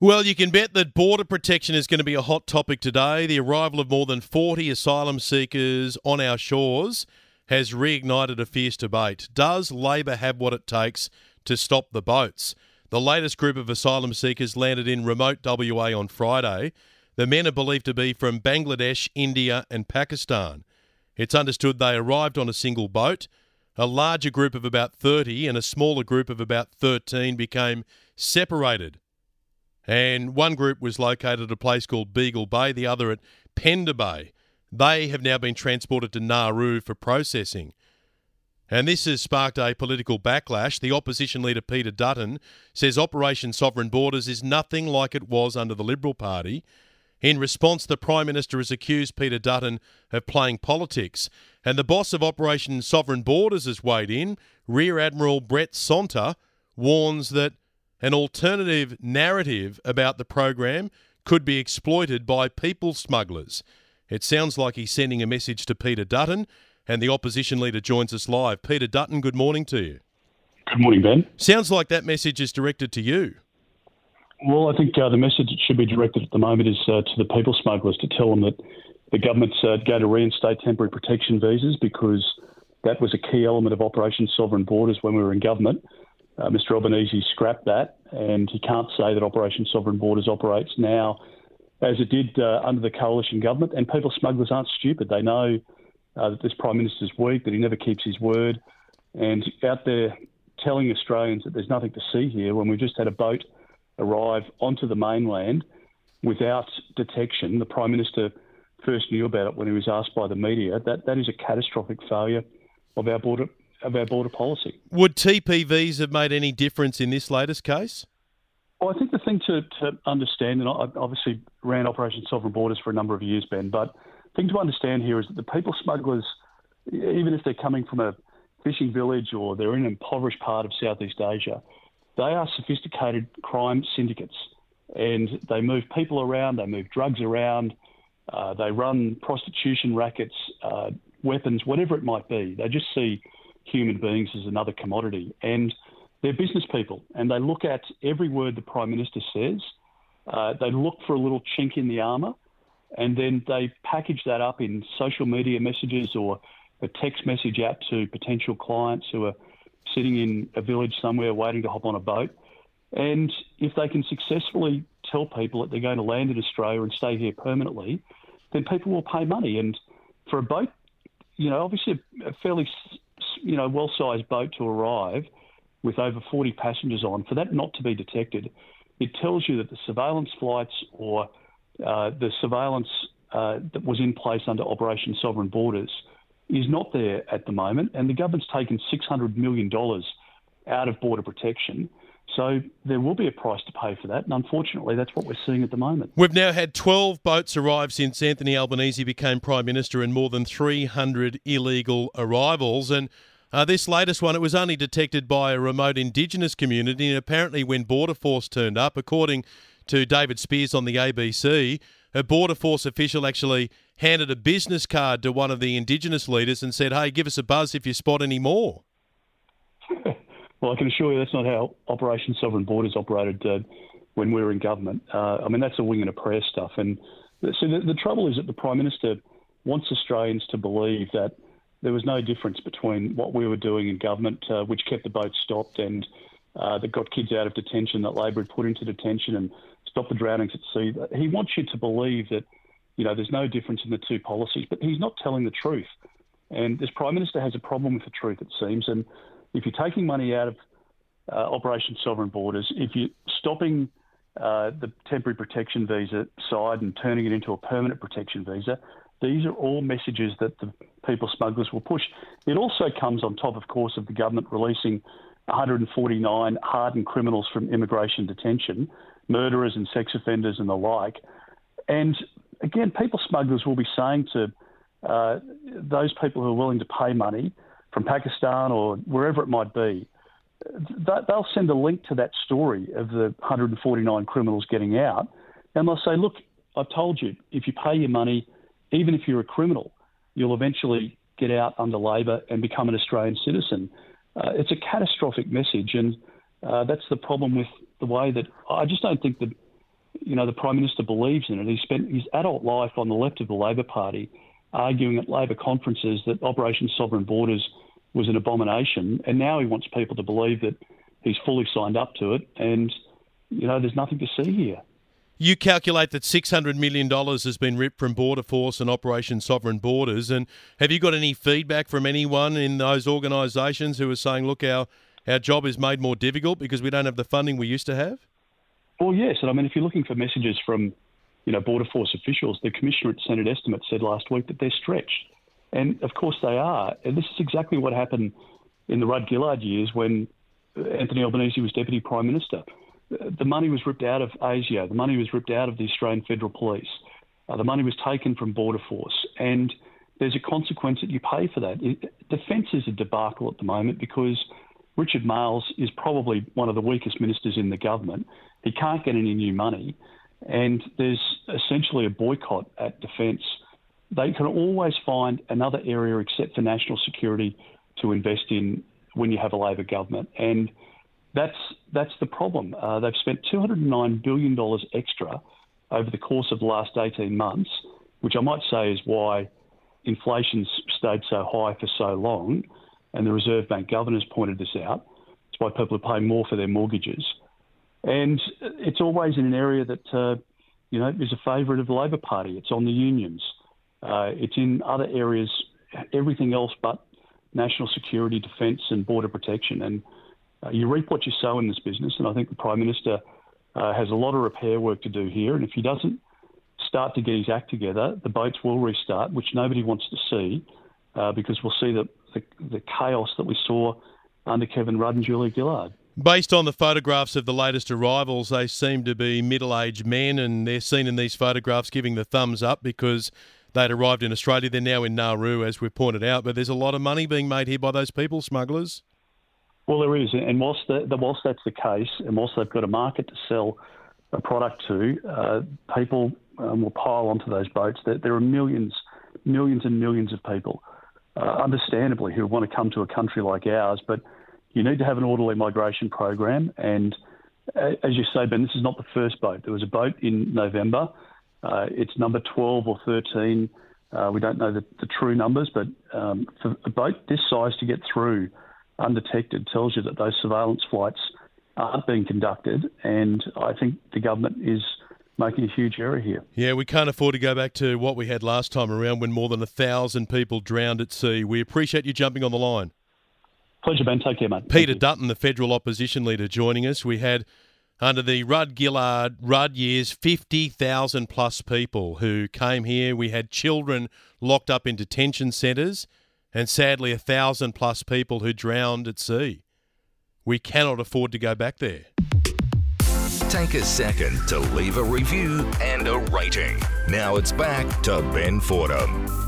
Well, you can bet that border protection is going to be a hot topic today. The arrival of more than 40 asylum seekers on our shores has reignited a fierce debate. Does Labor have what it takes to stop the boats? The latest group of asylum seekers landed in remote WA on Friday. The men are believed to be from Bangladesh, India, and Pakistan. It's understood they arrived on a single boat. A larger group of about 30 and a smaller group of about 13 became separated and one group was located at a place called Beagle Bay, the other at Pender Bay. They have now been transported to Nauru for processing. And this has sparked a political backlash. The opposition leader Peter Dutton says Operation Sovereign Borders is nothing like it was under the Liberal Party. In response, the Prime Minister has accused Peter Dutton of playing politics. And the boss of Operation Sovereign Borders has weighed in. Rear Admiral Brett Sonter warns that an alternative narrative about the program could be exploited by people smugglers. It sounds like he's sending a message to Peter Dutton, and the opposition leader joins us live. Peter Dutton, good morning to you. Good morning, Ben. Sounds like that message is directed to you. Well, I think uh, the message that should be directed at the moment is uh, to the people smugglers to tell them that the government's uh, going to reinstate temporary protection visas because that was a key element of Operation Sovereign Borders when we were in government. Uh, Mr Albanese scrapped that, and he can't say that Operation Sovereign Borders operates now as it did uh, under the coalition government. And people smugglers aren't stupid; they know uh, that this prime minister's weak, that he never keeps his word, and out there telling Australians that there's nothing to see here when we just had a boat arrive onto the mainland without detection. The prime minister first knew about it when he was asked by the media. That that is a catastrophic failure of our border of our border policy. Would TPVs have made any difference in this latest case? Well, I think the thing to, to understand, and I obviously ran Operation Sovereign Borders for a number of years, Ben, but the thing to understand here is that the people smugglers, even if they're coming from a fishing village or they're in an impoverished part of Southeast Asia, they are sophisticated crime syndicates and they move people around, they move drugs around, uh, they run prostitution rackets, uh, weapons, whatever it might be. They just see human beings as another commodity. And they're business people, and they look at every word the Prime Minister says. Uh, they look for a little chink in the armour, and then they package that up in social media messages or a text message out to potential clients who are sitting in a village somewhere waiting to hop on a boat. And if they can successfully tell people that they're going to land in Australia and stay here permanently, then people will pay money. And for a boat, you know, obviously a fairly you know, well-sized boat to arrive with over 40 passengers on, for that not to be detected, it tells you that the surveillance flights or uh, the surveillance uh, that was in place under Operation Sovereign Borders is not there at the moment, and the government's taken $600 million out of border protection so there will be a price to pay for that, and unfortunately, that's what we're seeing at the moment. We've now had 12 boats arrive since Anthony Albanese became Prime Minister, and more than 300 illegal arrivals. And uh, this latest one, it was only detected by a remote Indigenous community, and apparently, when Border Force turned up, according to David Speers on the ABC, a Border Force official actually handed a business card to one of the Indigenous leaders and said, "Hey, give us a buzz if you spot any more." Well, I can assure you that's not how Operation Sovereign Borders operated uh, when we were in government. Uh, I mean, that's a wing and a prayer stuff. And so the, the, trouble is that the Prime Minister wants Australians to believe that there was no difference between what we were doing in government, uh, which kept the boats stopped and uh, that got kids out of detention, that Labor had put into detention and stopped the drownings at sea. He wants you to believe that, you know, there's no difference in the two policies, but he's not telling the truth. And this Prime Minister has a problem with the truth, it seems. And if you're taking money out of uh, Operation Sovereign Borders, if you're stopping uh, the temporary protection visa side and turning it into a permanent protection visa, these are all messages that the people smugglers will push. It also comes on top, of course, of the government releasing 149 hardened criminals from immigration detention, murderers and sex offenders and the like. And again, people smugglers will be saying to uh, those people who are willing to pay money from Pakistan or wherever it might be, they'll send a link to that story of the 149 criminals getting out, and they'll say, "Look, I've told you, if you pay your money, even if you're a criminal, you'll eventually get out under Labor and become an Australian citizen." Uh, it's a catastrophic message, and uh, that's the problem with the way that I just don't think that you know, the Prime Minister believes in it. He spent his adult life on the left of the Labor Party arguing at Labor conferences that Operation Sovereign Borders was an abomination, and now he wants people to believe that he's fully signed up to it, and, you know, there's nothing to see here. You calculate that $600 million has been ripped from Border Force and Operation Sovereign Borders. And have you got any feedback from anyone in those organisations who are saying, look, our, our job is made more difficult because we don't have the funding we used to have? Well, yes. And I mean, if you're looking for messages from, you know, Border Force officials, the Commissioner at Senate Estimate said last week that they're stretched. And of course they are. And this is exactly what happened in the Rudd Gillard years when Anthony Albanese was Deputy Prime Minister the money was ripped out of ASIO, the money was ripped out of the Australian Federal Police, uh, the money was taken from Border Force, and there's a consequence that you pay for that. Defence is a debacle at the moment because Richard Marles is probably one of the weakest ministers in the government. He can't get any new money, and there's essentially a boycott at defence. They can always find another area except for national security to invest in when you have a Labor government. And that's that's the problem. Uh, they've spent 209 billion dollars extra over the course of the last 18 months, which I might say is why inflation's stayed so high for so long. And the Reserve Bank governors pointed this out. It's why people are paying more for their mortgages, and it's always in an area that uh, you know is a favourite of the Labor Party. It's on the unions. Uh, it's in other areas, everything else but national security, defence, and border protection. And uh, you reap what you sow in this business, and I think the Prime Minister uh, has a lot of repair work to do here. And if he doesn't start to get his act together, the boats will restart, which nobody wants to see, uh, because we'll see the, the, the chaos that we saw under Kevin Rudd and Julia Gillard. Based on the photographs of the latest arrivals, they seem to be middle aged men, and they're seen in these photographs giving the thumbs up because they'd arrived in Australia. They're now in Nauru, as we've pointed out, but there's a lot of money being made here by those people smugglers. Well, there is, and whilst, the, whilst that's the case, and whilst they've got a market to sell a product to, uh, people um, will pile onto those boats. There, there, are millions, millions and millions of people, uh, understandably, who want to come to a country like ours, but you need to have an orderly migration program. And uh, as you say, Ben, this is not the first boat. There was a boat in November. Uh, it's number 12 or 13. Uh, we don't know the, the true numbers, but um, for a boat this size to get through undetected tells you that those surveillance flights aren't being conducted, and I think the government is making a huge error here. Yeah, we can't afford to go back to what we had last time around when more than a thousand people drowned at sea. We appreciate you jumping on the line. Pleasure, Ben. Take care, mate. Peter Dutton, the federal opposition leader, joining us. We had under the Rudd Gillard Rudd years, 50,000 plus people who came here. We had children locked up in detention centres and sadly a thousand plus people who drowned at sea. We cannot afford to go back there. Take a second to leave a review and a rating. Now it's back to Ben Fordham.